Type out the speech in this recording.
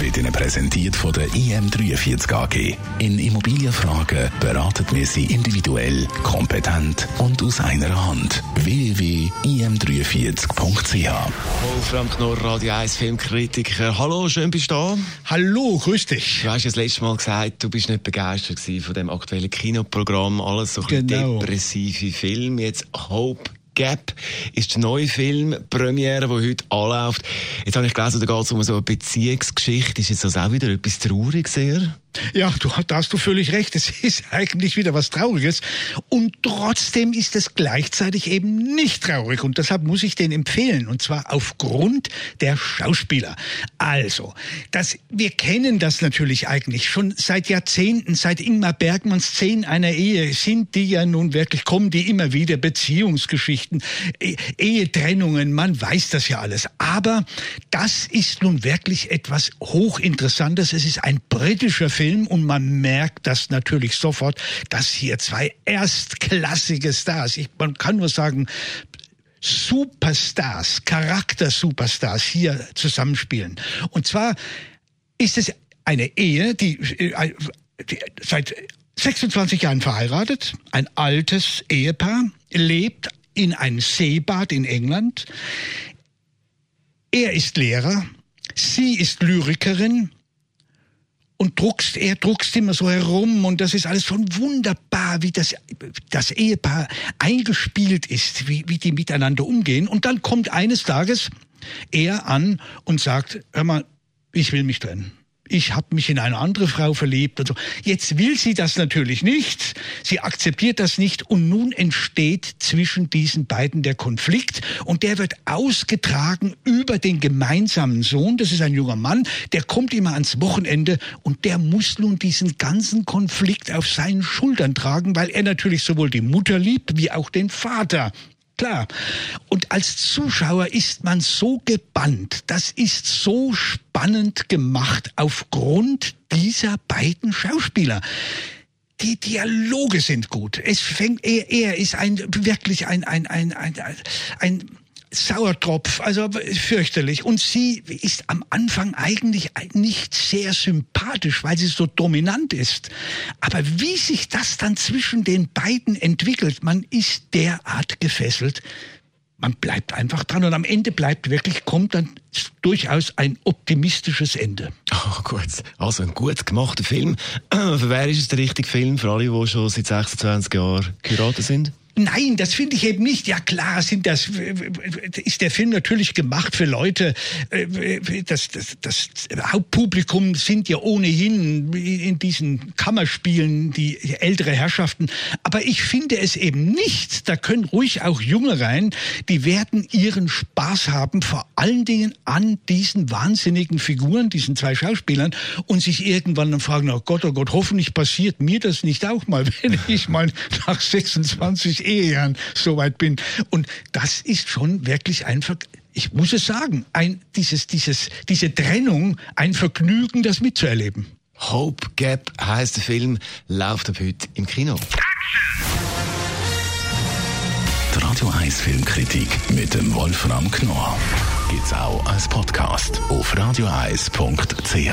wird Ihnen präsentiert von der IM43 AG. In Immobilienfragen beraten wir Sie individuell, kompetent und aus einer Hand. www.im43.ch Wolfram Knorr, Radio 1 Filmkritiker. Hallo, schön bist du da. Hallo, grüß dich. Du hast ja das letzte Mal gesagt, du bist nicht begeistert von dem aktuellen Kinoprogramm. Alles so genau. depressive Filme. Jetzt Hope Gap ist der neue Film, Premiere, der heute anläuft. Jetzt habe ich gelesen, da geht es um so eine Beziehungsgeschichte. Ist jetzt das auch wieder etwas Trauriges sehr? Ja, du, da hast du völlig recht. Es ist eigentlich wieder was Trauriges. Und trotzdem ist es gleichzeitig eben nicht traurig. Und deshalb muss ich den empfehlen. Und zwar aufgrund der Schauspieler. Also, das, wir kennen das natürlich eigentlich schon seit Jahrzehnten, seit Ingmar Bergmanns Szenen einer Ehe sind die ja nun wirklich, kommen die immer wieder, Beziehungsgeschichten, e Ehetrennungen, man weiß das ja alles. Aber das ist nun wirklich etwas hochinteressantes. Es ist ein britischer Film und man merkt das natürlich sofort, dass hier zwei erstklassige Stars, ich, man kann nur sagen, Superstars, Charakter-Superstars hier zusammenspielen. Und zwar ist es eine Ehe, die, äh, die seit 26 Jahren verheiratet, ein altes Ehepaar, lebt in einem Seebad in England. Er ist Lehrer, sie ist Lyrikerin, und druckst, er druckst immer so herum und das ist alles schon wunderbar, wie das, das Ehepaar eingespielt ist, wie, wie die miteinander umgehen. Und dann kommt eines Tages er an und sagt, hör mal, ich will mich trennen ich habe mich in eine andere Frau verliebt und so. Jetzt will sie das natürlich nicht. Sie akzeptiert das nicht und nun entsteht zwischen diesen beiden der Konflikt und der wird ausgetragen über den gemeinsamen Sohn. Das ist ein junger Mann, der kommt immer ans Wochenende und der muss nun diesen ganzen Konflikt auf seinen Schultern tragen, weil er natürlich sowohl die Mutter liebt wie auch den Vater. Klar. Und als Zuschauer ist man so gebannt. Das ist so spannend gemacht aufgrund dieser beiden Schauspieler die Dialoge sind gut. Es fängt, er, er ist ein, wirklich ein, ein, ein, ein, ein Sauertropf, also fürchterlich. Und sie ist am Anfang eigentlich nicht sehr sympathisch, weil sie so dominant ist. Aber wie sich das dann zwischen den beiden entwickelt, man ist derart gefesselt, man bleibt einfach dran und am Ende bleibt wirklich, kommt dann durchaus ein optimistisches Ende. Oh, gut. Also ein gut gemachter Film. Für wer ist es der richtige Film? Für alle, die schon seit 26 Jahren geheiratet sind? Nein, das finde ich eben nicht. Ja klar, sind das ist der Film natürlich gemacht für Leute. Äh, das, das, das Hauptpublikum sind ja ohnehin in diesen Kammerspielen die ältere Herrschaften. Aber ich finde es eben nicht. Da können ruhig auch Junge rein. Die werden ihren Spaß haben, vor allen Dingen an diesen wahnsinnigen Figuren, diesen zwei Schauspielern, und sich irgendwann dann fragen: Oh Gott, oh Gott, hoffentlich passiert mir das nicht auch mal, wenn ich mal nach 26 Ehejahren soweit bin. Und das ist schon wirklich einfach ich muss es sagen, ein, dieses, dieses, diese Trennung, ein Vergnügen, das mitzuerleben. Hope Gap heißt der Film, läuft ab heute im Kino. Die Radio 1 Filmkritik mit dem Wolfram Knorr gibt's auch als Podcast auf radioeis.ch.